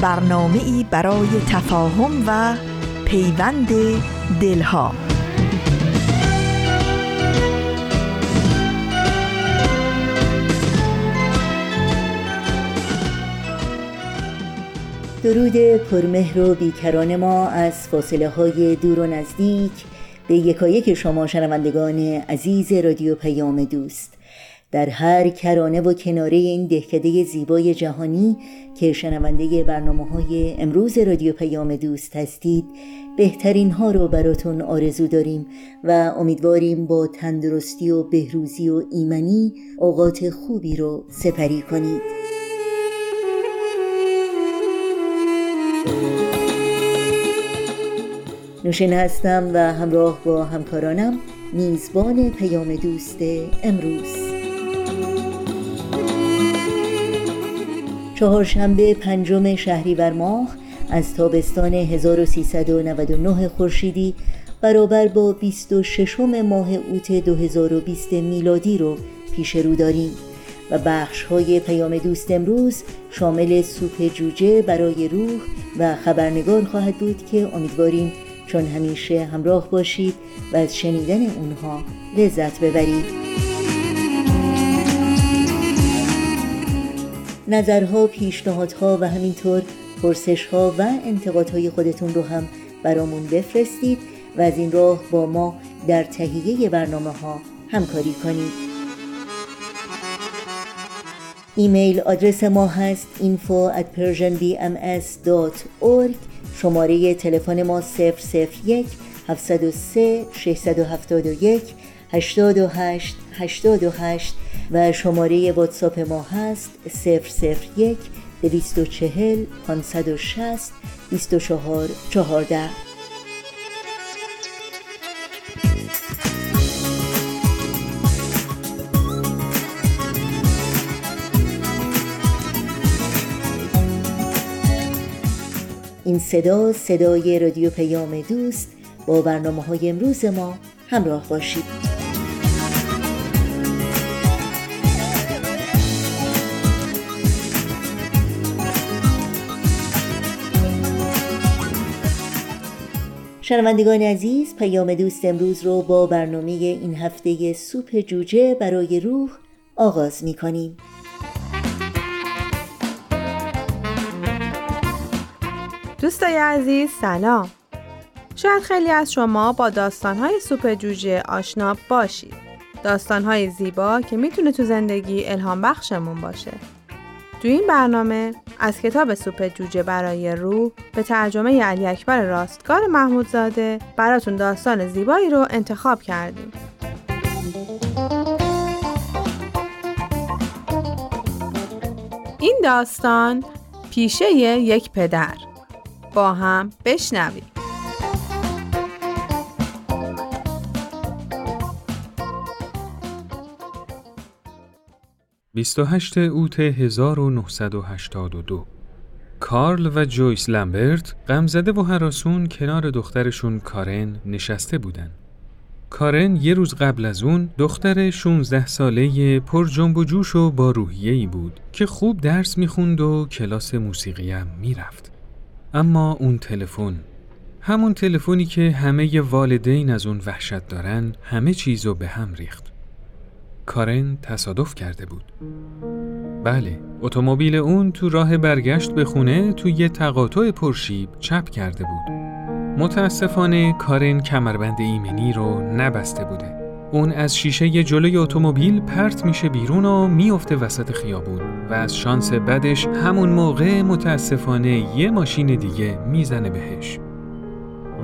برنامه ای برای تفاهم و پیوند دلها. درود پرمهر و بیکران ما از فاصله های دور و نزدیک به یکایک شما شنوندگان عزیز رادیو پیام دوست. در هر کرانه و کناره این دهکده زیبای جهانی که شنونده برنامه های امروز رادیو پیام دوست هستید بهترین ها رو براتون آرزو داریم و امیدواریم با تندرستی و بهروزی و ایمنی اوقات خوبی رو سپری کنید. نوشین هستم و همراه با همکارانم میزبان پیام دوست امروز. چهارشنبه پنجم شهریور ماه از تابستان 1399 خورشیدی برابر با 26 ماه اوت 2020 میلادی رو پیش رو داریم و بخش های پیام دوست امروز شامل سوپ جوجه برای روح و خبرنگار خواهد بود که امیدواریم چون همیشه همراه باشید و از شنیدن اونها لذت ببرید. نظرها، پیشنهادها و همینطور پرسشها و انتقادهای خودتون رو هم برامون بفرستید و از این راه با ما در تهیه برنامه ها همکاری کنید. ایمیل آدرس ما هست info at persianbms.org شماره تلفن ما 001 703 671 828 828 و شماره واتساپ ما هست 001 240 560 24 14 این صدا صدای رادیو پیام دوست با برنامه های امروز ما همراه باشید. شنوندگان عزیز پیام دوست امروز رو با برنامه این هفته سوپ جوجه برای روح آغاز می کنیم دوستای عزیز سلام. شاید خیلی از شما با داستانهای سوپ جوجه آشنا باشید. داستانهای زیبا که می‌تونه تو زندگی الهام بخشمون باشه. تو این برنامه از کتاب سوپ جوجه برای روح به ترجمه علی اکبر راستگار محمودزاده براتون داستان زیبایی رو انتخاب کردیم. این داستان پیشه یک پدر با هم بشنویم. 28 اوت 1982 کارل و جویس لمبرت غمزده و هراسون کنار دخترشون کارن نشسته بودن. کارن یه روز قبل از اون دختر 16 ساله پر جنب و جوش و با روحیه‌ای بود که خوب درس می‌خوند و کلاس موسیقی هم می‌رفت. اما اون تلفن همون تلفنی که همه والدین از اون وحشت دارن همه چیزو به هم ریخت. کارن تصادف کرده بود. بله، اتومبیل اون تو راه برگشت به خونه توی یه تقاطع پرشیب چپ کرده بود. متاسفانه کارن کمربند ایمنی رو نبسته بوده. اون از شیشه جلوی اتومبیل پرت میشه بیرون و میفته وسط خیابون و از شانس بدش همون موقع متاسفانه یه ماشین دیگه می‌زنه بهش.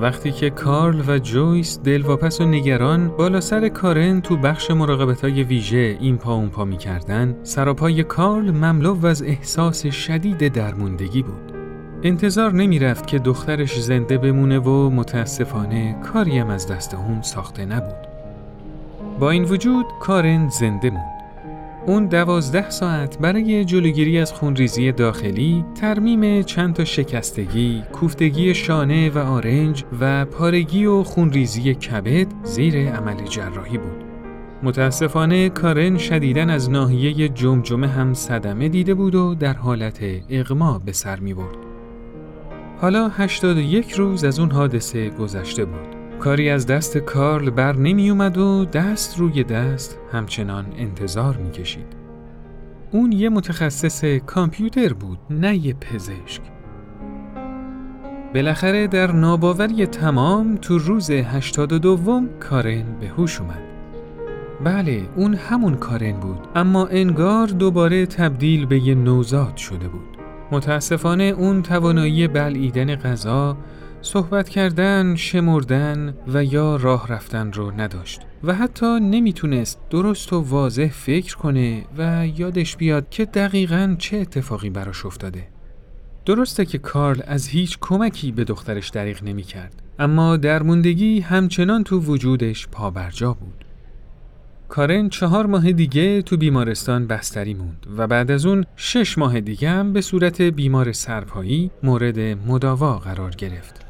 وقتی که کارل و جویس دلواپس و نگران بالا سر کارن تو بخش مراقبت های ویژه این پا اون پا می‌کردن سراپای کارل مملو از احساس شدید درموندگی بود. انتظار نمی رفت که دخترش زنده بمونه و متاسفانه کاریم از دست اون ساخته نبود. با این وجود کارن زنده موند. اون دوازده ساعت برای جلوگیری از خونریزی داخلی، ترمیم چند تا شکستگی، کوفتگی شانه و آرنج و پارگی و خونریزی کبد زیر عمل جراحی بود. متاسفانه کارن شدیدن از ناحیه جمجمه هم صدمه دیده بود و در حالت اغما به سر می برد. حالا 81 روز از اون حادثه گذشته بود. کاری از دست کارل بر نمی اومد و دست روی دست همچنان انتظار می کشید. اون یه متخصص کامپیوتر بود نه یه پزشک. بالاخره در ناباوری تمام تو روز 82 کارن به هوش اومد. بله اون همون کارن بود اما انگار دوباره تبدیل به یه نوزاد شده بود. متاسفانه اون توانایی بلعیدن غذا صحبت کردن، شمردن و یا راه رفتن رو نداشت و حتی نمی‌تونست درست و واضح فکر کنه و یادش بیاد که دقیقا چه اتفاقی براش افتاده. درسته که کارل از هیچ کمکی به دخترش دریغ نمی کرد اما درموندگی همچنان تو وجودش پابرجا بود. کارن چهار ماه دیگه تو بیمارستان بستری موند و بعد از اون شش ماه دیگه هم به صورت بیمار سرپایی مورد مداوا قرار گرفت.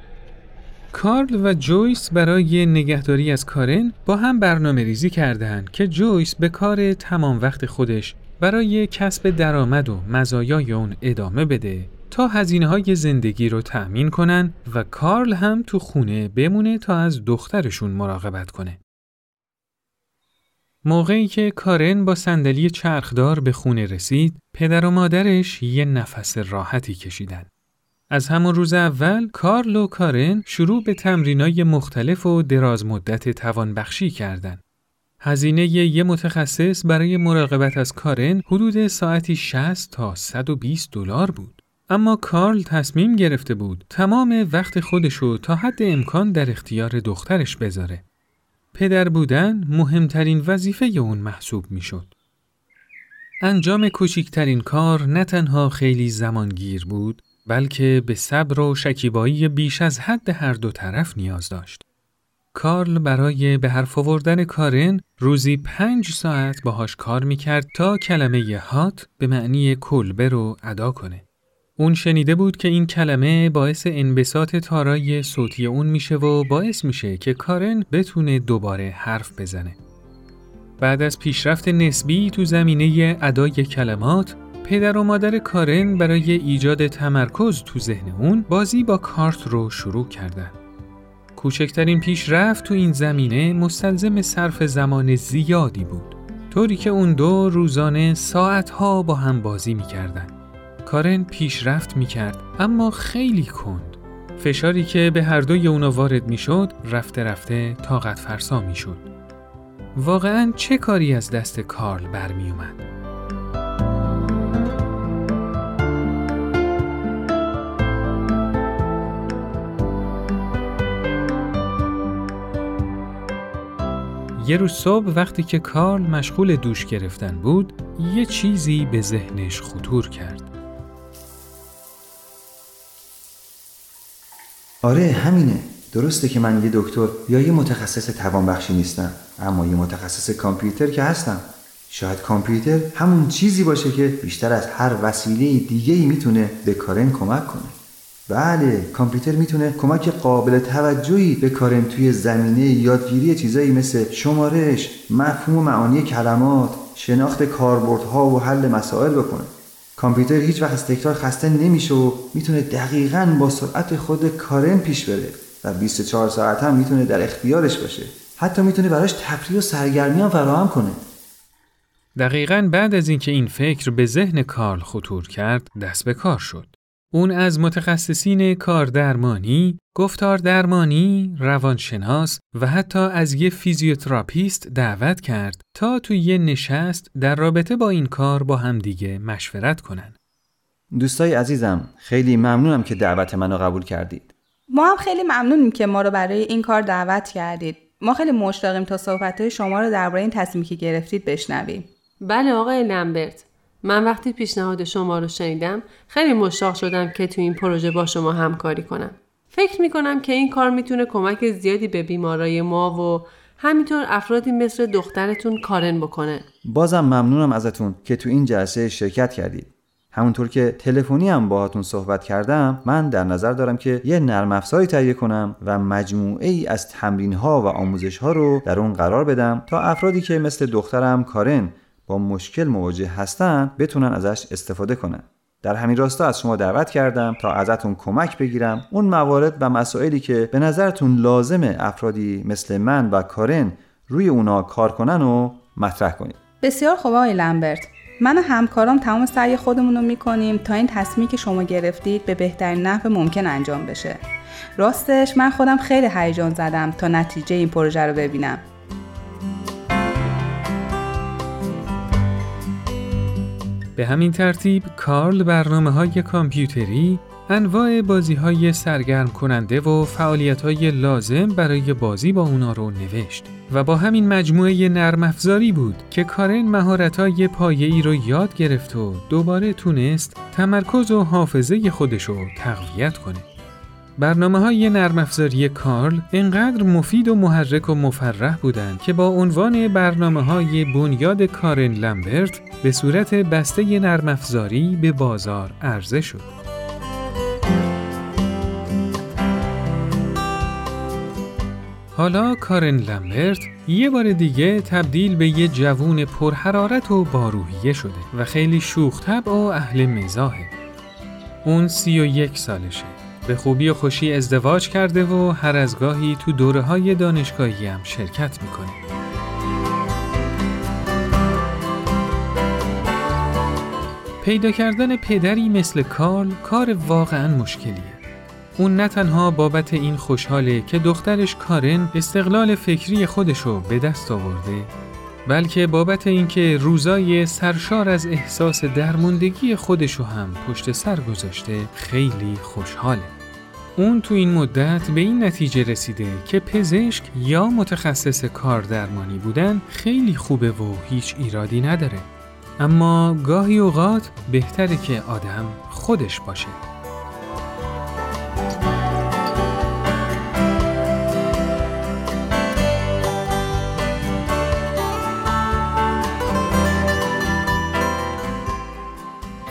کارل و جویس برای نگهداری از کارن با هم برنامه ریزی کردند که جویس به کار تمام وقت خودش برای کسب درآمد و مزایای اون ادامه بده تا هزینه های زندگی رو تأمین کنن و کارل هم تو خونه بمونه تا از دخترشون مراقبت کنه. موقعی که کارن با صندلی چرخدار به خونه رسید، پدر و مادرش یه نفس راحتی کشیدن. از همون روز اول کارل و کارن شروع به تمرینای مختلف و دراز مدت توانبخشی کردند. هزینه یه متخصص برای مراقبت از کارن حدود ساعتی 60 تا 120 دلار بود. اما کارل تصمیم گرفته بود تمام وقت خودشو تا حد امکان در اختیار دخترش بذاره. پدر بودن مهمترین وظیفه اون محسوب می‌شد. انجام کوچکترین کار نه تنها خیلی زمانگیر بود بلکه به صبر و شکیبایی بیش از حد هر دو طرف نیاز داشت. کارل برای به حرف آوردن کارن روزی پنج ساعت باهاش کار می‌کرد تا کلمه هات به معنی کلبه رو ادا کنه. اون شنیده بود که این کلمه باعث انبساط تارای صوتی اون میشه و باعث میشه که کارن بتونه دوباره حرف بزنه. بعد از پیشرفت نسبی تو زمینه ادای کلمات پدر و مادر کارن برای ایجاد تمرکز تو ذهن اون بازی با کارت رو شروع کردن. کوچکترین پیشرفت تو این زمینه مستلزم صرف زمان زیادی بود. طوری که اون دو روزانه ساعتها با هم بازی می‌کردن. کارن پیشرفت می‌کرد اما خیلی کند. فشاری که به هر دوی اونا وارد می‌شد رفته رفته طاقت فرسا می‌شد. واقعا چه کاری از دست کارل برمی یه روز صبح وقتی که کارل مشغول دوش گرفتن بود یه چیزی به ذهنش خطور کرد. آره همینه. درسته که من یه دکتر یا یه متخصص توانبخشی نیستم اما یه متخصص کامپیوتر که هستم. شاید کامپیوتر همون چیزی باشه که بیشتر از هر وسیله دیگه ای می‌تونه به کارن کمک کنه. بله کامپیوتر می‌تونه کمک قابل توجهی به کارن توی زمینه یادگیری چیزایی مثل شمارش، مفهوم و معانی کلمات، شناخت کاربردها و حل مسائل بکنه. کامپیوتر هیچ وقت از تکرار خسته نمیشه و می‌تونه دقیقا با سرعت خود کارن پیش بره و 24 ساعت هم می‌تونه در اختیارش باشه. حتی می‌تونه براش تفریح و سرگرمی هم فراهم کنه. دقیقا بعد از اینکه این فکر به ذهن کارل خطور کرد دست به کار شد. اون از متخصصین کاردرمانی، گفتار درمانی، روانشناس و حتی از یه فیزیوتراپیست دعوت کرد تا توی یه نشست در رابطه با این کار با همدیگه مشورت کنن. دوستای عزیزم خیلی ممنونم که دعوت منو قبول کردید. ما هم خیلی ممنونیم که ما رو برای این کار دعوت کردید ما خیلی مشتاقیم تا صحبت شما رو درباره این تصمیمی که گرفتید بشنویم بله آقای لمبرت من وقتی پیشنهاد شما رو شنیدم خیلی مشتاق شدم که تو این پروژه با شما همکاری کنم. فکر می کنم که این کار می‌تونه کمک زیادی به بیمارای ما و همینطور افرادی مثل دخترتون کارن بکنه. بازم ممنونم ازتون که تو این جلسه شرکت کردید. همونطور که تلفنی هم باهاتون صحبت کردم من در نظر دارم که یه نرم افزاری تهیه کنم و مجموعه ای از تمرین ها و آموزش ها رو در اون قرار بدم تا افرادی که مثل دخترم کارن مشکل مواجه هستن بتونن ازش استفاده کنن. در همین راستا از شما دعوت کردم تا ازتون کمک بگیرم. اون موارد و مسائلی که به نظرتون لازمه افرادی مثل من و کارن روی اونا کار کنن و مطرح کنید. بسیار خوب آقای لمبرت. من و همکارام تمام سعی خودمون رو می‌کنیم تا این تصمیمی که شما گرفتید به بهترین نحو ممکن انجام بشه. راستش من خودم خیلی هیجان زدم تا نتیجه این پروژه رو ببینم. به همین ترتیب کارل برنامه های کامپیوتری انواع بازی های سرگرم کننده و فعالیت های لازم برای بازی با اونا رو نوشت و با همین مجموعه نرم افزاری بود که کارن مهارت های ای رو یاد گرفت و دوباره تونست تمرکز و حافظه خودش رو تقویت کنه. برنامه های نرم افزاری کارل انقدر مفید و محرک و مفرح بودند که با عنوان برنامه های بنیاد کارن لمبرت به صورت بسته نرم افزاری به بازار عرضه شد. حالا کارن لمبرت یه بار دیگه تبدیل به یه جوون پرحرارت و باروحیه شده و خیلی شوخ و اهل مزاحه. اون سی و یک سالشه. به خوبی و خوشی ازدواج کرده و هر از گاهی تو دوره های دانشگاهی هم شرکت می‌کنه. پیدا کردن پدری مثل کارل کار واقعا مشکلیه. اون نه تنها بابت این خوشحاله که دخترش کارن استقلال فکری خودشو به دست آورده بلکه بابت اینکه روزای سرشار از احساس درموندگی خودشو هم پشت سر گذاشته خیلی خوشحاله. اون تو این مدت به این نتیجه رسیده که پزشک یا متخصص کار درمانی بودن خیلی خوبه و هیچ ایرادی نداره. اما گاهی اوقات بهتره که آدم خودش باشه.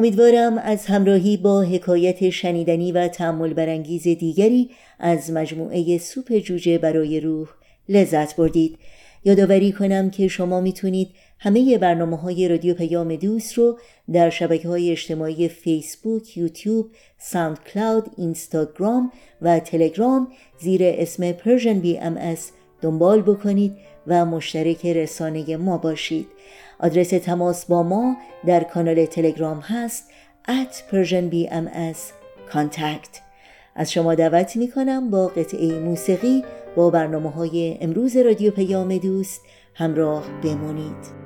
امیدوارم از همراهی با حکایت شنیدنی و تعمل برانگیز دیگری از مجموعه سوپ جوجه برای روح لذت بردید. یادآوری کنم که شما می‌تونید همه برنامه های رادیو پیام دوست رو در شبکه های اجتماعی فیسبوک، یوتیوب، ساوند کلاود، اینستاگرام و تلگرام زیر اسم بی ام دنبال بکنید و مشترک رسانه ما باشید. آدرس تماس با ما در کانال تلگرام هست at persianbms contact. از شما دعوت می کنم با قطعه موسیقی با برنامه های امروز رادیو پیام دوست همراه بمونید.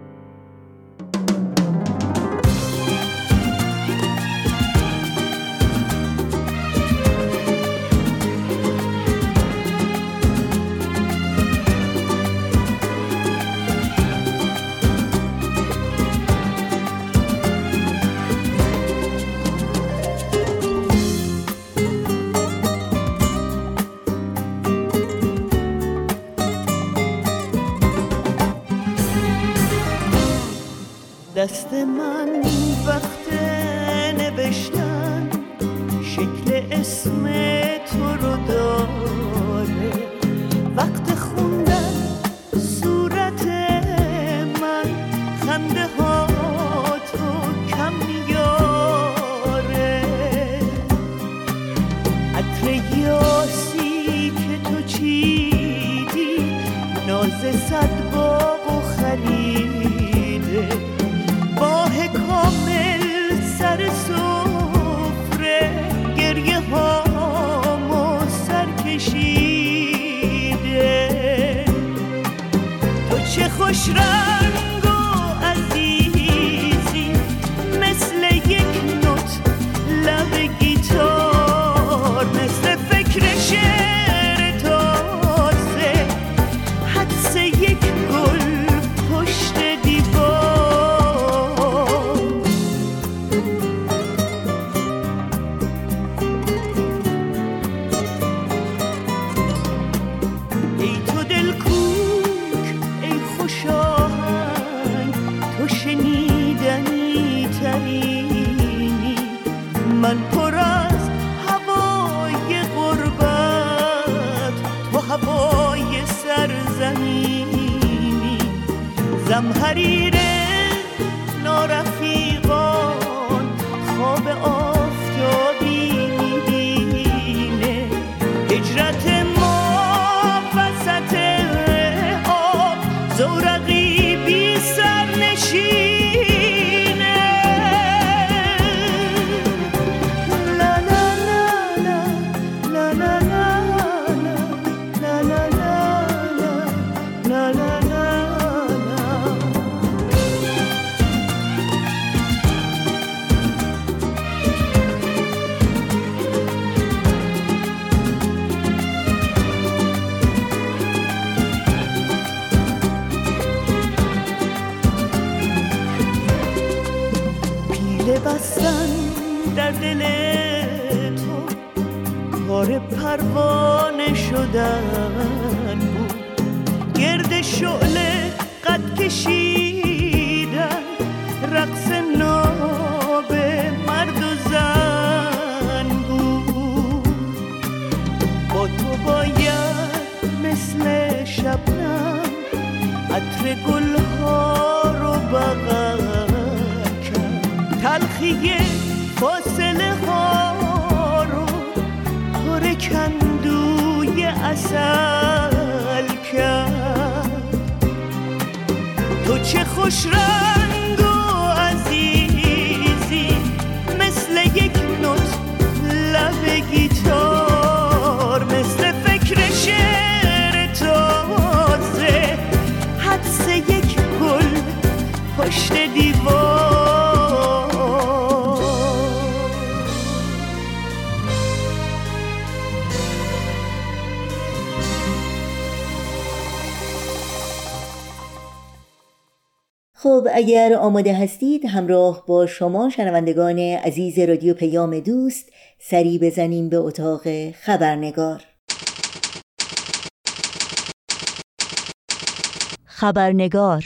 چه خوش رنگ خب اگر آماده هستید همراه با شما شنوندگان عزیز رادیو پیام دوست سری بزنیم به اتاق خبرنگار. خبرنگار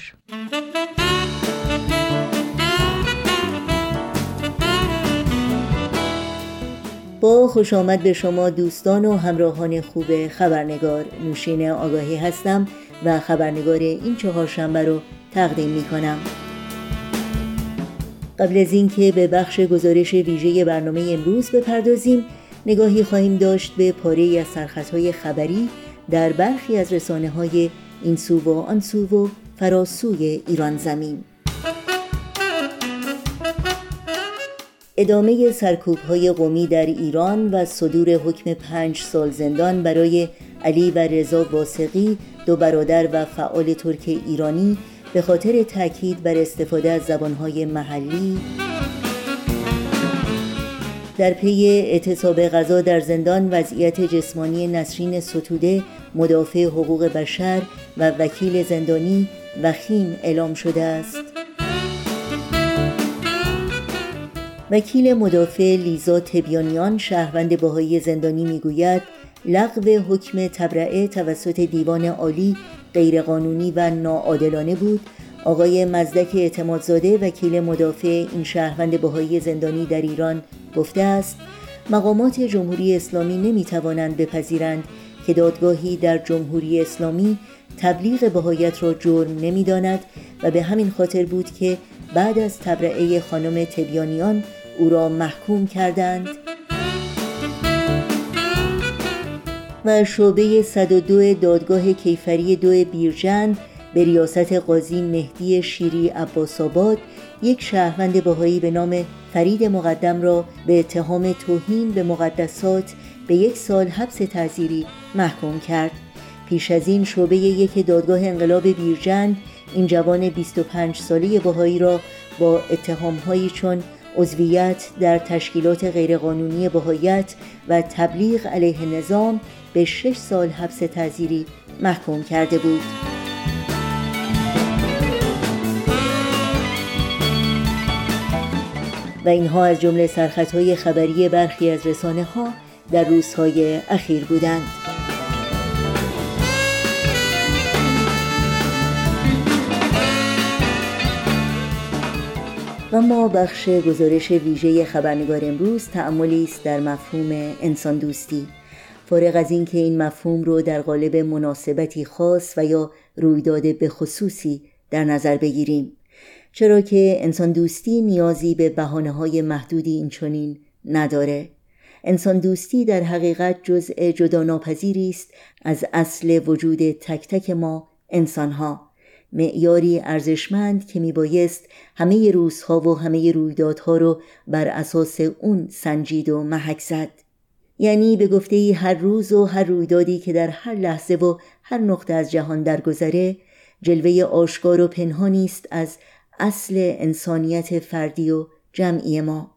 با خوش آمد به شما دوستان و همراهان خوب خبرنگار نوشین آگاهی هستم و خبرنگار این چهارشنبه رو تقدیم می کنم. قبل از اینکه به بخش گزارش ویژه برنامه امروز بپردازیم نگاهی خواهیم داشت به پاره از سرخطهای خبری در برخی از رسانه های این سو و آن سو و فراسوی ایران زمین ادامه سرکوب های قومی در ایران و صدور حکم پنج سال زندان برای علی و رضا واسقی دو برادر و فعال ترک ایرانی به خاطر تاکید بر استفاده از زبانهای محلی. در پی اعتصاب غذا در زندان وضعیت جسمانی نسرین ستوده مدافع حقوق بشر و وکیل زندانی وخیم اعلام شده است. وکیل مدافع لیزا تبیانیان شهروند باهایی زندانی می‌گوید لغو حکم تبرعه توسط دیوان عالی غیرقانونی و ناعادلانه بود. آقای مزدک اعتمادزاده وکیل مدافع این شهروند بهایی زندانی در ایران گفته است مقامات جمهوری اسلامی نمی توانند بپذیرند که دادگاهی در جمهوری اسلامی تبلیغ بهایت را جرم نمی‌داند و به همین خاطر بود که بعد از تبرعه خانم تبیانیان او را محکوم کردند و شعبه 102 دادگاه کیفری دو بیرجند به ریاست قاضی مهدی شیری عباس آباد یک شهروند باهایی به نام فرید مقدم را به اتهام توهین به مقدسات به یک سال حبس تعذیری محکوم کرد. پیش از این شعبه یک دادگاه انقلاب بیرجند این جوان 25 ساله بهایی را با اتهامهایی چون عضویت در تشکیلات غیرقانونی بهایت و تبلیغ علیه نظام به شش سال حبس تعذیری محکوم کرده بود. و اینها از جمله سرخطهای خبری برخی از رسانه ها در روزهای اخیر بودند. و ما بخش گزارش ویژه خبرنگار امروز تعملی است در مفهوم انسان دوستی. فارغ از اینکه این مفهوم رو در قالب مناسبتی خاص و یا رویداد به خصوصی در نظر بگیریم چرا که انسان دوستی نیازی به بحانه های محدودی اینچنین نداره. انسان دوستی در حقیقت جزء جدا ناپذیری است از اصل وجود تک تک ما انسانها. معیاری ارزشمند که میبایست همه روزها و همه رویدادها رو بر اساس اون سنجید و محک زد. یعنی به گفته ای هر روز و هر رویدادی که در هر لحظه و هر نقطه از جهان درگذره جلوه آشکار و پنهانی است از اصل انسانیت فردی و جمعی ما.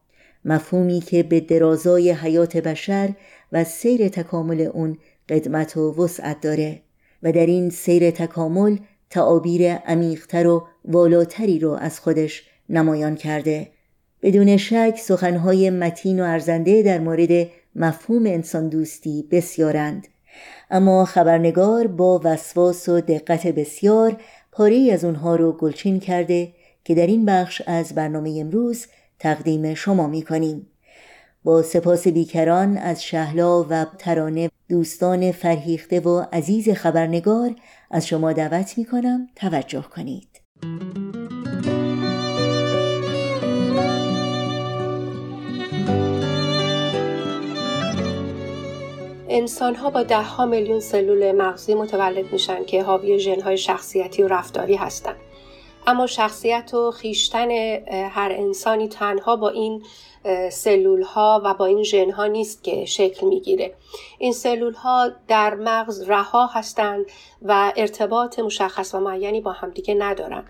مفهومی که به درازای حیات بشر و سیر تکامل اون قدمت و وسعت داره و در این سیر تکامل تعابیر عمیقتر و والاتری رو از خودش نمایان کرده بدون شک سخنهای متین و ارزنده در مورد مفهوم انسان دوستی بسیارند اما خبرنگار با وسواس و دقت بسیار پاره از اونها رو گلچین کرده که در این بخش از برنامه امروز تقدیم شما می کنیم. با سپاس بیکران از شهلا و ترانه دوستان فرهیخته و عزیز خبرنگار از شما دعوت می کنم توجه کنید. انسان ها با ده ها میلیون سلول مغزی متولد میشن که حاوی ژن های شخصیتی و رفتاری هستند. اما شخصیت و خیشتن هر انسانی تنها با این سلول ها و با این ژن ها نیست که شکل می‌گیره. این سلول ها در مغز رها هستند و ارتباط مشخص و معینی با همدیگه ندارن.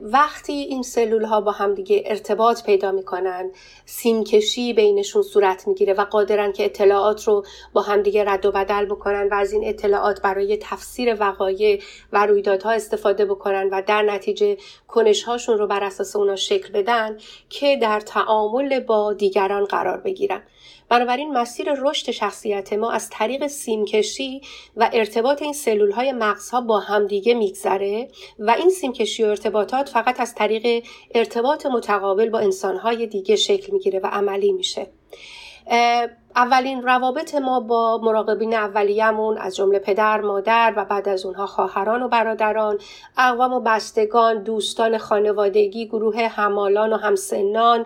وقتی این سلول ها با همدیگه ارتباط پیدا می‌کنن سیمکشی بینشون صورت می‌گیره و قادرن که اطلاعات رو با همدیگه رد و بدل بکنن و از این اطلاعات برای تفسیر وقایع و رویدادها استفاده بکنن و در نتیجه کنش هاشون رو بر اساس اونا شکل بدن که در تعامل با دیگران قرار بگیرن. بنابراین مسیر رشد شخصیت ما از طریق سیمکشی و ارتباط این سلول های مغزها با همدیگه میگذره و این سیمکشی و ارتباطات فقط از طریق ارتباط متقابل با انسانهای دیگه شکل می‌گیره و عملی میشه. اولین روابط ما با مراقبین اولیه‌مون از جمله پدر، مادر و بعد از اونها خواهران و برادران، اقوام و بستگان، دوستان خانوادگی، گروه همالان و همسنان،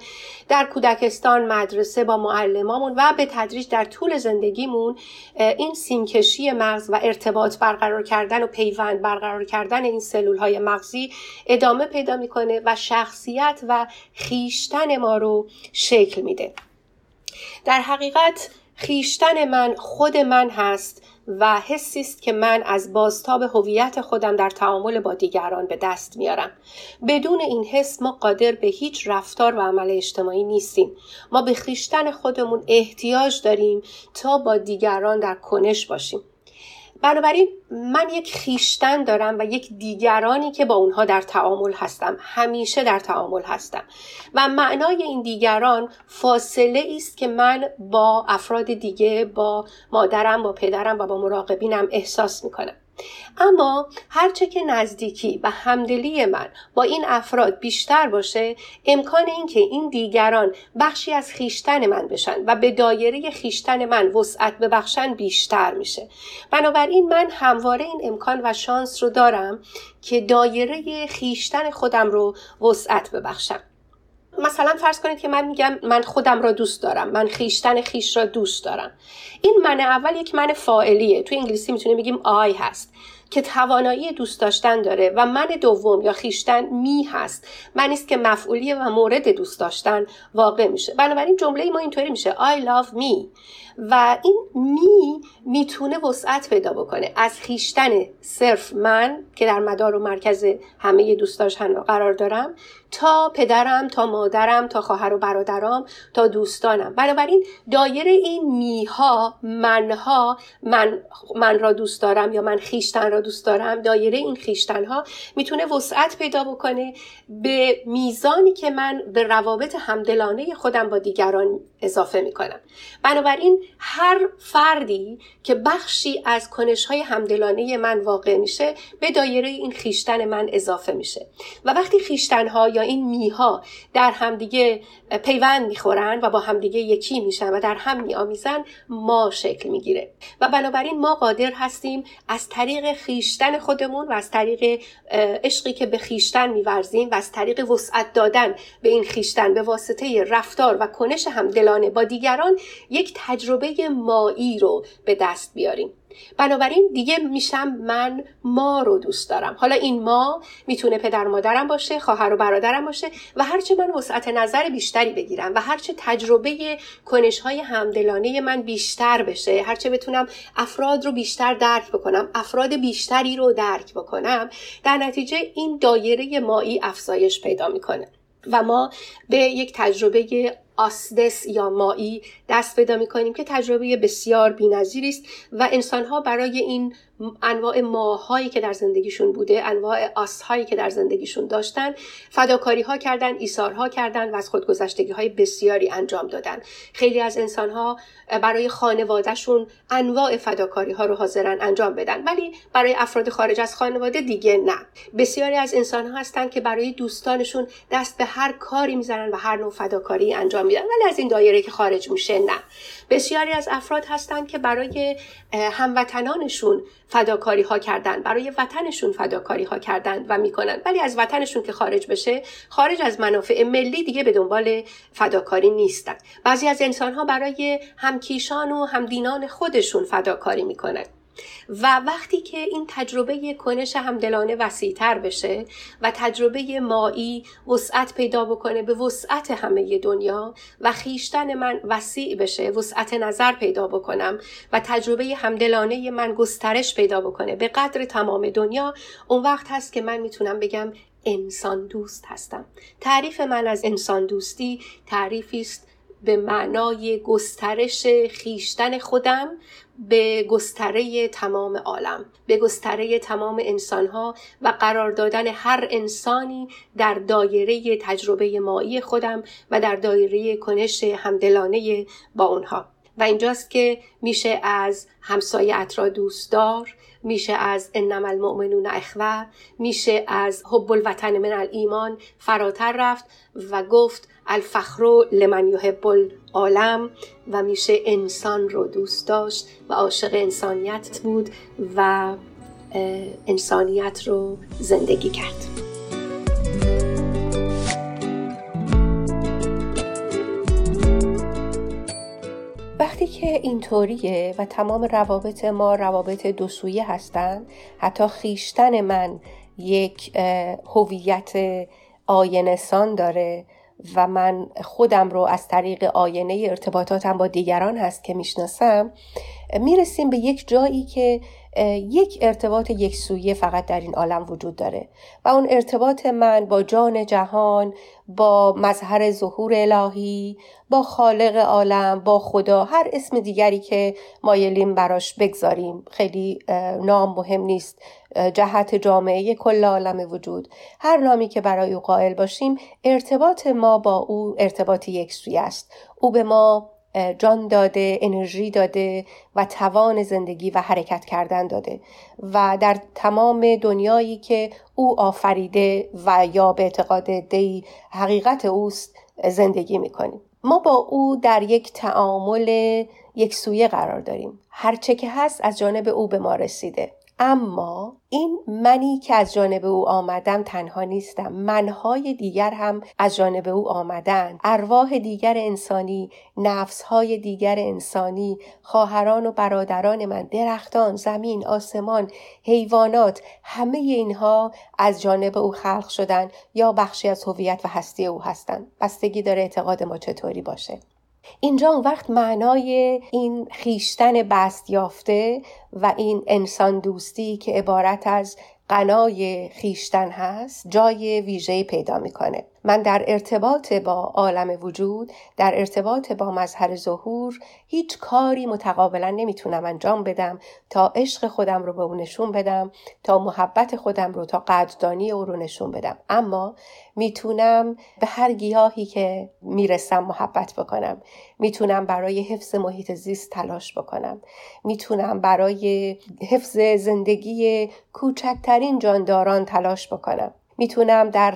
در کودکستان، مدرسه با معلمامون و به تدریج در طول زندگیمون این سیمکشی مغز و ارتباط برقرار کردن و پیوند برقرار کردن این سلول های مغزی ادامه پیدا می‌کنه و شخصیت و خیشتن ما رو شکل میده. در حقیقت خیشتن من خود من هست و حسی است که من از بازتاب هویت خودم در تعامل با دیگران به دست میارم. بدون این حس ما قادر به هیچ رفتار و عمل اجتماعی نیستیم. ما به خیشتن خودمون احتیاج داریم تا با دیگران در کنش باشیم. بنابراین من یک خیشتن دارم و یک دیگرانی که با اونها در تعامل هستم. همیشه در تعامل هستم. و معنای این دیگران فاصله است که من با افراد دیگه با مادرم با پدرم و با مراقبینم احساس می‌کنم. اما هرچه که نزدیکی و همدلی من با این افراد بیشتر باشه امکان اینکه این دیگران بخشی از خیشتن من بشن و به دایره خیشتن من وسعت ببخشن بیشتر میشه. بنابراین من همواره این امکان و شانس رو دارم که دایره خیشتن خودم رو وسعت ببخشم. مثلا فرض کنید که من میگم من خودم را دوست دارم من خیشتن خیش را دوست دارم. این من اول یک من فاعلیه. تو انگلیسی می‌تونیم بگیم آی هست که توانایی دوست داشتن داره و من دوم یا خیشتن می هست. من است که مفعولیه و مورد دوست داشتن واقع میشه. بنابراین جمله ما اینطوری میشه. I love me. و این می می‌تونه وسعت پیدا بکنه. از خیشتن صرف من که در مدار و مرکز همه دوستاش قرار دارم تا پدرم تا مادرم تا خواهر و برادرام تا دوستانم. بنابراین دایره این میها منها من من را دوست دارم یا من خیشتن را دوست دارم دایره این خیشتن ها می‌تونه وسعت پیدا بکنه به میزانی که من به روابط همدلانه خودم با دیگران اضافه می‌کنم. بنابراین هر فردی که بخشی از کنش های همدلانه من واقع میشه به دایره این خیشتن من اضافه میشه. و وقتی خیشتن ها یا این میها در همدیگه پیوند می‌خورن و با همدیگه یکی میشن و در هم میآمیزن ما شکل می‌گیره. و بنابراین ما قادر هستیم از طریق خیشتن خودمون و از طریق عشقی که به خیشتن میورزیم و از طریق وسعت دادن به این خیشتن به واسطه رفتار و کنش همدلانه با دیگران یک تجربه مایی رو به دست بیاریم. بنابراین دیگه میشم من ما رو دوست دارم. حالا این ما می‌تونه پدر مادرم باشه خواهر و برادرم باشه و هرچه من وسعت نظر بیشتری بگیرم و هرچه تجربه کنش های همدلانه من بیشتر بشه هرچه بتونم افراد رو بیشتر درک بکنم افراد بیشتری رو درک بکنم در نتیجه این دایره مایی افزایش پیدا می‌کنه. و ما به یک تجربه آسدس یا مایی دست پیدا می کنیم که تجربه بسیار بینظیری است و انسانها برای این انواع ماهایی که در زندگیشون بوده انواع آسهایی که در زندگیشون داشتن فداکاری ها کردن ایثارها کردن و از خودگذشتگی های بسیاری انجام دادن. خیلی از انسان ها برای خانوادهشون انواع فداکاری ها رو حاضرن انجام بدن ولی برای افراد خارج از خانواده دیگه نه. بسیاری از انسان ها هستن که برای دوستانشون دست به هر کاری می‌زنن و هر نوع فداکاری انجام میدن ولی از این دایره که خارج میشه نه. بسیاری از افراد هستند که برای هموطنانشون فداکاری ها کردن. برای وطنشون فداکاری ها کردن و می‌کنن. ولی از وطنشون که خارج بشه خارج از منافع ملی دیگه به دنبال فداکاری نیستن. بعضی از انسان ها برای همکیشان و همدینان خودشون فداکاری می‌کنن. و وقتی که این تجربه کنش همدلانه وسیعتر بشه و تجربه مایی وسعت پیدا بکنه به وسعت همه دنیا و خیشتن من وسیع بشه وسعت نظر پیدا بکنم و تجربه همدلانه من گسترش پیدا بکنه به قدر تمام دنیا اون وقت هست که من می‌تونم بگم انسان دوست هستم. تعریف من از انسان دوستی تعریفی است به معنای گسترش خیشتن خودم به گستره تمام عالم به گستره تمام انسانها و قرار دادن هر انسانی در دایره تجربه مایی خودم و در دایره کنش همدلانه با اونها. و اینجاست که میشه از همسایت را دوستدار میشه از انما المؤمنون اخوه میشه از حب الوطن من الایمان فراتر رفت و گفت الفخر لمن یحب العالم و میشه انسان رو دوست داشت و عاشق انسانیت بود و انسانیت رو زندگی کرد. که اینطوریه و تمام روابط ما روابط دو هستند حتی خیشتن من یک هویت آینسان داره و من خودم رو از طریق آینه ارتباطاتم با دیگران هست که می‌شناسم. می‌رسیم به یک جایی که یک ارتباط یک سویه فقط در این عالم وجود داره و اون ارتباط من با جان جهان با مظهر ظهور الهی با خالق عالم با خدا هر اسم دیگری که مایلیم براش بگذاریم. خیلی نام مهم نیست. جهت جامعه کل عالم وجود. هر نامی که برای او قائل باشیم ارتباط ما با او ارتباط یک سویه است. او به ما جان داده انرژی داده و توان زندگی و حرکت کردن داده. و در تمام دنیایی که او آفریده و یا به اعتقاد دی حقیقت اوست زندگی می‌کنیم. ما با او در یک تعامل یک سویه قرار داریم. هرچه که هست از جانب او به ما رسیده. اما این منی که از جانب او آمدم تنها نیستم. منهای دیگر هم از جانب او آمدن ارواح دیگر انسانی نفسهای دیگر انسانی خواهران و برادران من درختان زمین آسمان حیوانات همه اینها از جانب او خلق شدن یا بخشی از هویت و هستی او هستند. بستگی داره اعتقاد ما چطوری باشه. اینجا اون وقت معنای این خیشتن بست یافته و این انسان دوستی که عبارت از قنای خیشتن هست جای ویژه پیدا می‌کنه. من در ارتباط با عالم وجود در ارتباط با مظهر ظهور هیچ کاری متقابلا نمی‌تونم انجام بدم تا عشق خودم رو به اون نشون بدم تا محبت خودم رو تا قدردانی او رو نشون بدم. اما می‌تونم به هر گیاهی که می‌رسم محبت بکنم. می‌تونم برای حفظ محیط زیست تلاش بکنم. می‌تونم برای حفظ زندگی کوچکترین جانداران تلاش بکنم. می‌تونم در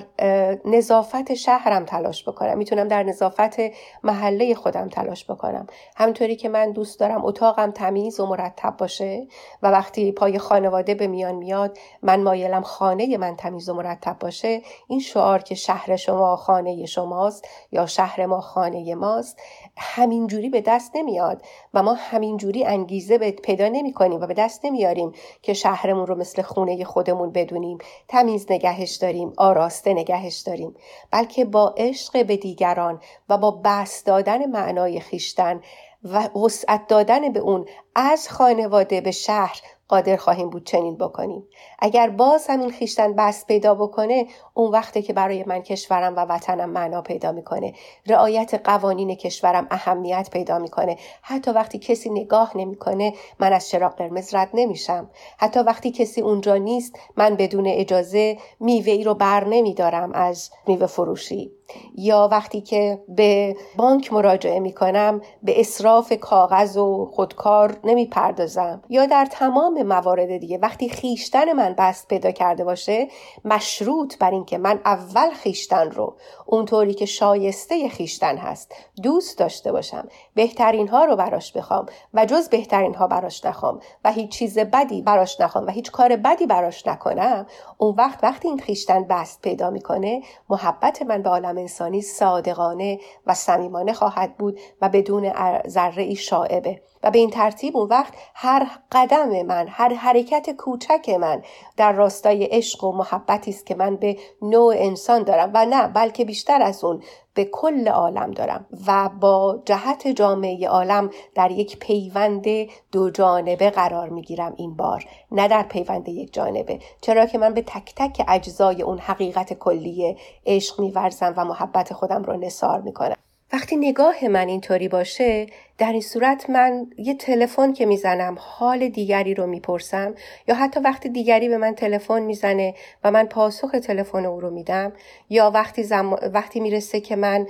نظافت شهرم تلاش بکنم. می‌تونم در نظافت محله خودم تلاش بکنم. همینطوری که من دوست دارم اتاقم تمیز و مرتب باشه و وقتی پای خانواده به میان میاد من مایلم خانه من تمیز و مرتب باشه. این شعار که شهر شما خانه شماست یا شهر ما خانه ماست همینجوری به دست نمیاد و ما همینجوری انگیزه پیدا نمی کنیم و به دست نمیاریم که شهرمون رو مثل خونه خودمون بدونیم. تمیز نگهش داریم. آراسته نگهش داریم بلکه با عشق به دیگران و با بست دادن معنای خیشتن و وسعت دادن به اون از خانواده به شهر قادر خواهیم بود چنین بکنیم. اگر باز همین خیشتن بست پیدا بکنه اون وقته که برای من کشورم و وطنم معنا پیدا می‌کنه. رعایت قوانین کشورم اهمیت پیدا می‌کنه. حتی وقتی کسی نگاه نمی‌کنه من از چراغ قرمز رد نمیشم. حتی وقتی کسی اونجا نیست من بدون اجازه میوه ای رو بر نمیدارم از میوه فروشی. یا وقتی که به بانک مراجعه می کنم به اصراف کاغذ و خودکار نمی پردازم یا در تمام موارد دیگه وقتی خیشتن من بست پیدا کرده باشه مشروط بر اینکه من اول خیشتن رو اونطوری که شایسته خیشتن هست دوست داشته باشم بهترین ها رو براش بخوام و جز بهترین ها براش نخوام و هیچ چیز بدی براش نخوام و هیچ کار بدی براش نکنم اون وقت وقتی این خیشتن بست پیدا می‌کنه محبت من به عالم انسانی صادقانه و صمیمانه خواهد بود و بدون ذره ای شاعبه و به این ترتیب اون وقت هر قدم من هر حرکت کوچک من در راستای عشق و محبتی است که من به نوع انسان دارم و نه بلکه بیشتر از اون به کل عالم دارم و با جهت جامعه عالم در یک پیوند دو جانبه قرار می‌گیرم این بار نه در پیوند یک جانبه. چرا که من به تک تک اجزای اون حقیقت کلی عشق میورزم و محبت خودم رو نصار می‌کنم. وقتی نگاه من اینطوری باشه در این صورت من یه تلفن که می‌زنم حال دیگری رو می‌پرسم یا حتی وقتی دیگری به من تلفن می‌زنه و من پاسخ تلفن او رو میدم یا وقتی, زم... وقتی می‌رسه که من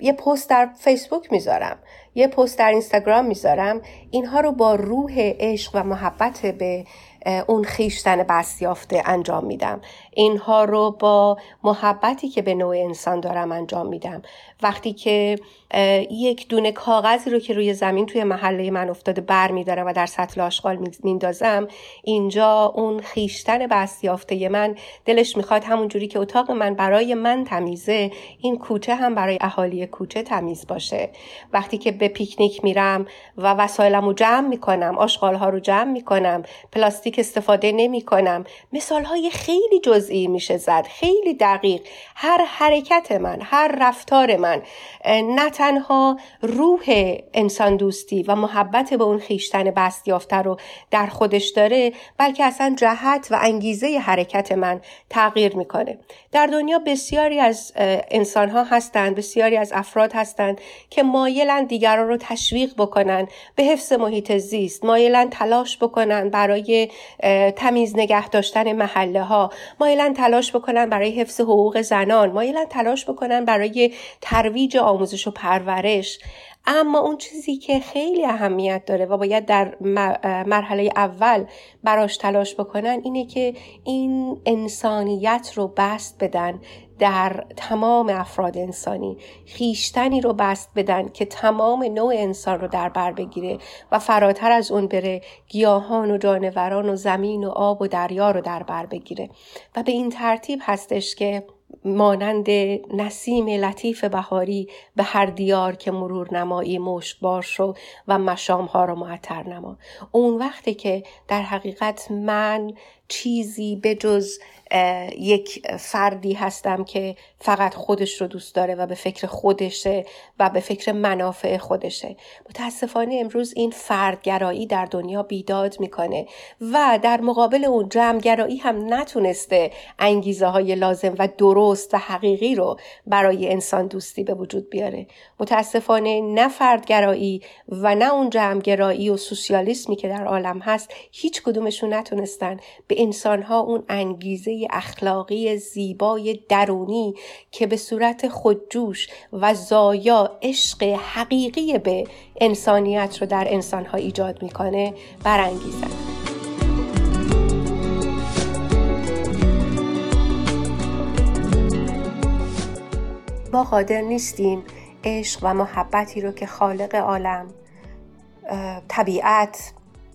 یه پست در فیسبوک می‌ذارم یه پست در اینستاگرام می‌ذارم اینها رو با روح عشق و محبت به اون خیشتن بست یافته انجام میدم. اینها رو با محبتی که به نوع انسان دارم انجام میدم. وقتی که یک دونه کاغذی رو که روی زمین توی محله من افتاده بر میدارم و در سطل آشغال میندازم اینجا اون خیشتن بست یافته من دلش می‌خواد همون جوری که اتاق من برای من تمیزه این کوچه هم برای اهالی کوچه تمیز باشه. وقتی که به پیکنیک میرم و وسایلم رو جمع می‌کنم آشغال ها رو جمع می‌کنم پلاستیک استفاده نمی‌کنم مثال های خیلی جزئی میشه زد خیلی دقیق. هر حرکت من هر رفتار من نه تنها روح انسان دوستی و محبت به اون خیشتن بست یافته رو در خودش داره بلکه اصلا جهت و انگیزه حرکت من تغییر می‌کنه. در دنیا بسیاری از انسان ها هستند بسیاری از افراد هستند که مایلن دیگران رو تشویق بکنن به حفظ محیط زیست مایلن تلاش بکنن برای تمیز نگه داشتن محله ها مایلن تلاش بکنن برای حفظ حقوق زنان مایلن تلاش بکنن برای ترویج آموزش و پرورش اما اون چیزی که خیلی اهمیت داره و باید در مرحله اول براش تلاش بکنن اینه که این انسانیت رو بست بدن در تمام افراد انسانی. خیشتنی رو بست بدن که تمام نوع انسان رو در بر بگیره و فراتر از اون بره گیاهان و جانوران و زمین و آب و دریا رو در بر بگیره. و به این ترتیب هستش که مانند نسیم لطیف بهاری به هر دیار که مرور نمایی مشکبار شو و مشام ها رو معطر نما. اون وقتی که در حقیقت من چیزی به جز یک فردی هستم که فقط خودش رو دوست داره و به فکر خودشه و به فکر منافع خودشه. متاسفانه امروز این فردگرایی در دنیا بیداد می‌کنه و در مقابل اون جمعگرایی هم نتونسته انگیزه های لازم و درست و حقیقی رو برای انسان دوستی به وجود بیاره. متاسفانه نه فردگرایی و نه اون جمعگرایی و سوسیالیسمی که در عالم هست هیچ کدومشون نتونستن به انسانها اون انگیزه اخلاقی زیبای درونی که به صورت خودجوش و زایا عشق حقیقی به انسانیت رو در انسانها ایجاد می‌کنه برانگیزن ما قادر نیستیم عشق و محبتی رو که خالق عالم طبیعت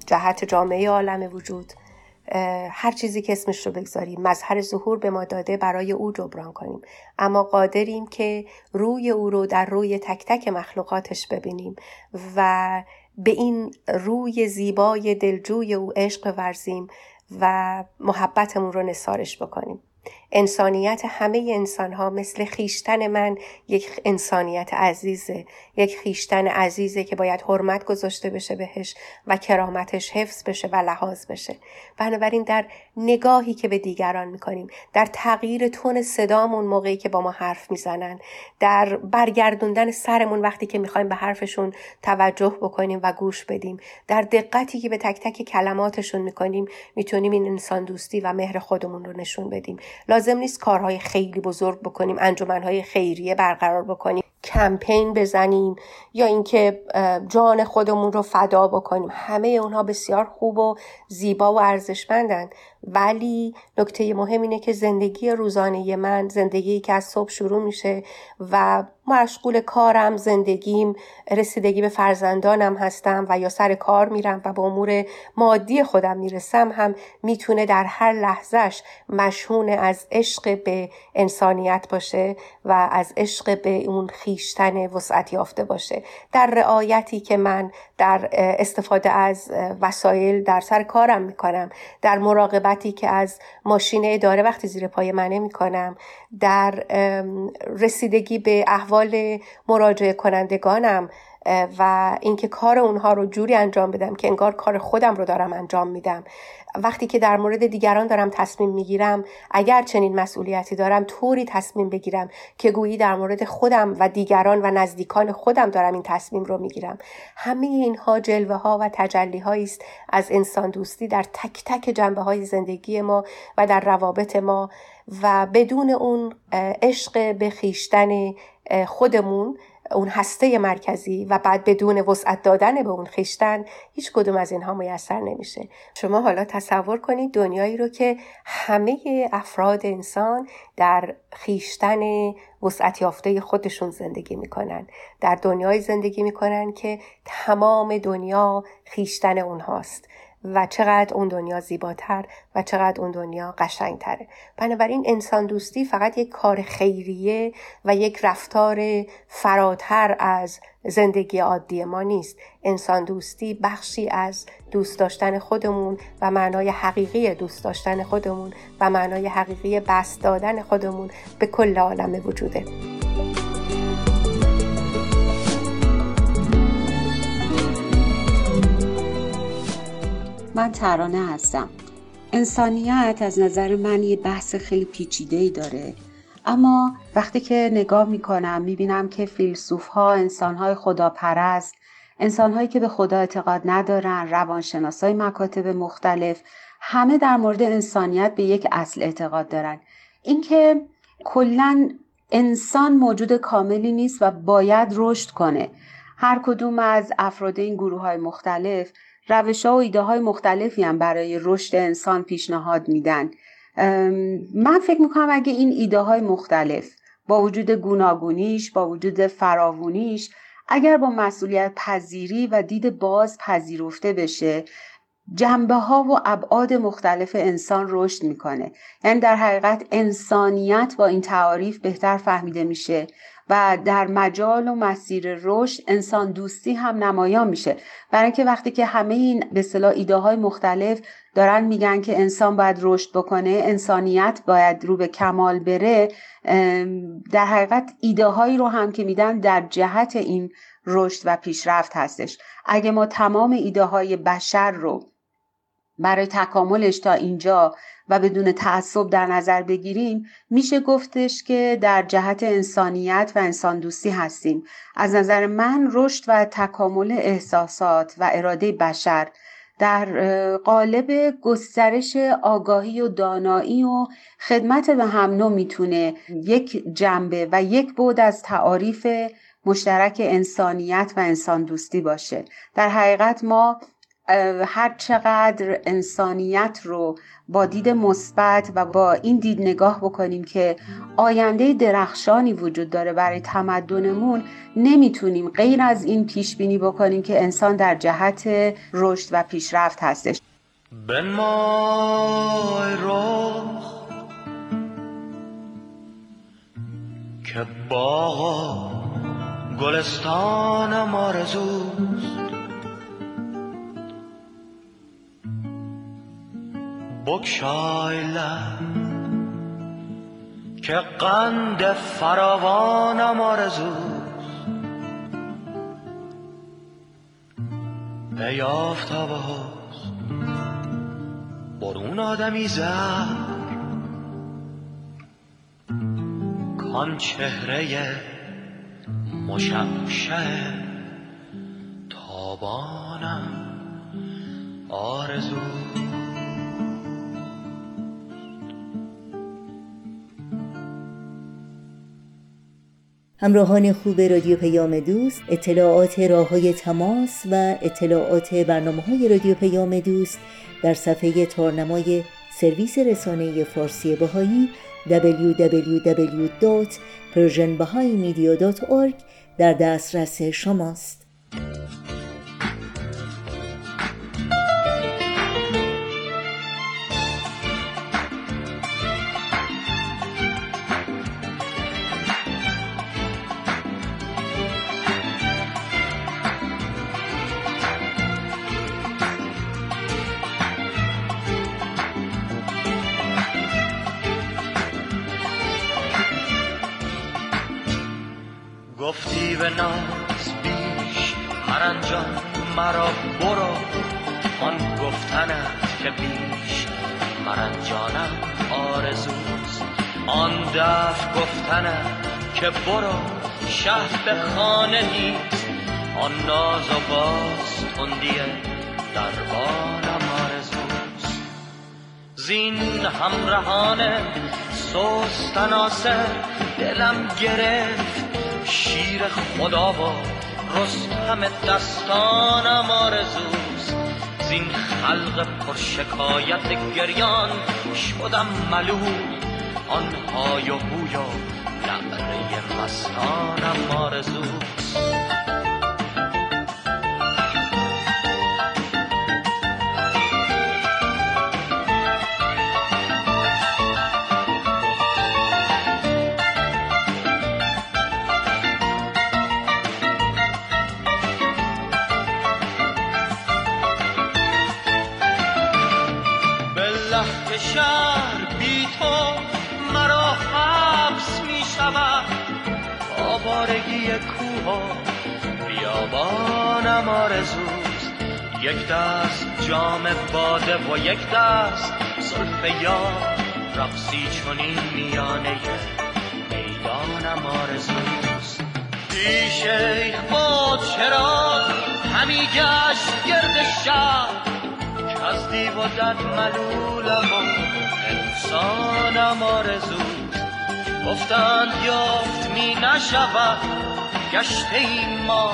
جهت جامعه عالم وجود هر چیزی که اسمش رو بگذاریم. مظهر ظهور به ما داده برای او جبران کنیم. اما قادریم که روی او رو در روی تک تک مخلوقاتش ببینیم و به این روی زیبای دلجوی او عشق ورزیم و محبتمون رو نثارش بکنیم. انسانیت همه انسان ها مثل خیشتن من یک انسانیت عزیزه. یک خیشتن عزیزه که باید حرمت گذاشته بشه بهش و کرامتش حفظ بشه و لحاظ بشه. بنابراین در نگاهی که به دیگران می‌کنیم در تغییر تون صدامون موقعی که با ما حرف می‌زنن در برگردوندن سرمون وقتی که می‌خوایم به حرفشون توجه بکنیم و گوش بدیم در دقتی که به تک تک کلماتشون می‌کنیم می‌تونیم این انسان دوستی و مهر خودمون رو نشون بدیم. لازم نیست کارهای خیلی بزرگ بکنیم انجمنهای خیریه برقرار بکنیم کمپین بزنیم یا اینکه جان خودمون رو فدا بکنیم. همه اونها بسیار خوب و زیبا و ارزشمندن. ولی نکته مهم اینه که زندگی روزانه من زندگی که از صبح شروع میشه و مشغول کارم زندگیم رسیدگی به فرزندانم هستم و یا سر کار میرم و به امور مادی خودم می‌رسم هم می‌تونه در هر لحظهش مشهون از عشق به انسانیت باشه و از عشق به اون خیشتن وسعت یافته باشه. در رعایتی که من در استفاده از وسایل در سر کارم می‌کنم در مراقبتی که از ماشین اداره وقتی زیر پای منه می‌کنم در رسیدگی به احوال مراجعه کنندگانم و اینکه کار اونها رو جوری انجام بدم که انگار کار خودم رو دارم انجام میدم. وقتی که در مورد دیگران دارم تصمیم می‌گیرم اگر چنین مسئولیتی دارم طوری تصمیم بگیرم که گویی در مورد خودم و دیگران و نزدیکان خودم دارم این تصمیم رو می‌گیرم. همه اینها جلوه ها و تجلی است از انسان دوستی در تک تک جنبه های زندگی ما و در روابط ما و بدون اون عشق به خیشتن خودمون اون هسته مرکزی و بعد بدون وسعت دادن به اون خیشتن هیچ کدوم از اینها میسر نمیشه. شما حالا تصور کنید دنیایی رو که همه افراد انسان در خیشتن وسعت یافته خودشون زندگی می‌کنن. در دنیای زندگی می‌کنن که تمام دنیا خیشتن اونهاست. و چقدر اون دنیا زیباتر و چقدر اون دنیا قشنگتره. بنابراین انسان دوستی فقط یک کار خیریه و یک رفتار فراتر از زندگی عادی ما نیست. انسان دوستی بخشی از دوست داشتن خودمون و معنای حقیقی دوست داشتن خودمون و معنای حقیقی بست دادن خودمون به کل عالم وجوده. من ترانه هستم. انسانیت از نظر من یه بحث خیلی پیچیده ای داره. اما وقتی که نگاه می‌کنم می‌بینم که فیلسوف ها انسان های خداپرست انسان هایی که به خدا اعتقاد ندارن روانشناس های مکاتب مختلف همه در مورد انسانیت به یک اصل اعتقاد دارن. اینکه کلا انسان موجود کاملی نیست و باید رشد کنه. هر کدوم از افراد این گروه های مختلف روش ها و ایده های مختلفی هم برای رشد انسان پیشنهاد میدن. من فکر می‌کنم اگه این ایده های مختلف با وجود گوناگونیش با وجود فراوونیش اگر با مسئولیت پذیری و دید باز پذیرفته بشه جنبه ها و ابعاد مختلف انسان رشد می‌کنه. یعنی در حقیقت انسانیت با این تعاریف بهتر فهمیده میشه و در مجال و مسیر رشد انسان دوستی هم نمایان میشه. برای اینکه وقتی که همه این به اصطلاح ایده های مختلف دارن میگن که انسان باید رشد بکنه انسانیت باید رو به کمال بره در حقیقت ایده هایی رو هم که میدن در جهت این رشد و پیشرفت هستش. اگه ما تمام ایده های بشر رو برای تکاملش تا اینجا و بدون تعصب در نظر بگیریم میشه گفتش که در جهت انسانیت و انسان دوستی هستیم. از نظر من رشد و تکامل احساسات و اراده بشر در قالب گسترش آگاهی و دانایی و خدمت به هم نوع می‌تونه یک جنبه و یک بود از تعاریف مشترک انسانیت و انسان دوستی باشه. در حقیقت ما هر چقدر انسانیت رو با دید مثبت و با این دید نگاه بکنیم که آینده درخشانی وجود داره برای تمدنمون نمی‌تونیم غیر از این پیش بینی بکنیم که انسان در جهت رشد و پیشرفت هستش. که با گلستانم آرزوست بکشای که قند فراوانم آرزوست ای آفتابه هست برون آدمی زر کان چهره مشمشه تابانم آرزوست همراهان خوب رادیو پیام دوست اطلاعات راه های تماس و اطلاعات برنامه های رادیو پیام دوست در صفحه تارنمای سرویس رسانه فارسی بهایی www.persianbahaimedia.org در دسترس شماست. ناز بیش. مرنجان مرا برو. آن گفتنت که بیش. مرنجانم آرزوست. آن دف گفتنت که برو. شهد خانه نیست. آن ناز و باز تندیه دربانم آرزوست. زین همراهانه سوستناسه دلم گرفت. شیر خدا و رستم دستانم آرزوست زین خلق پر شکایت گریان شدم ملول. آن های و بوی و نعره مستانم آرزوست بیابانم آرزوست. یک دست جام باده و یک دست زلف یار. رقصی چونین میانه می‌دانم آرزوست. پیش با چرا همی گشت گرد که از دیو و دد ملولم و انسانم آرزوست گفتند یافت می نشود گشته ایم ما.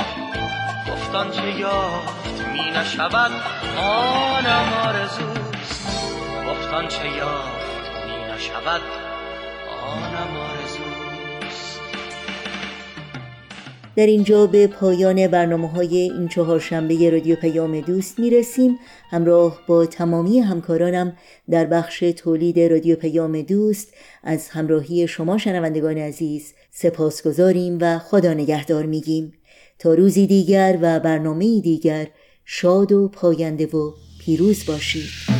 گفتان چه یافت می نشود آنم آرزوست گفتان چه یافت می نشود آنم آرزوست در اینجا به پایان برنامه های این چهار شنبه رادیو پیام دوست می‌رسیم. همراه با تمامی همکارانم در بخش تولید رادیو پیام دوست از همراهی شما شنوندگان عزیز سپاس گذاریم و خدا نگهدار میگیم. تا روزی دیگر و برنامه دیگر شاد و پاینده و پیروز باشید.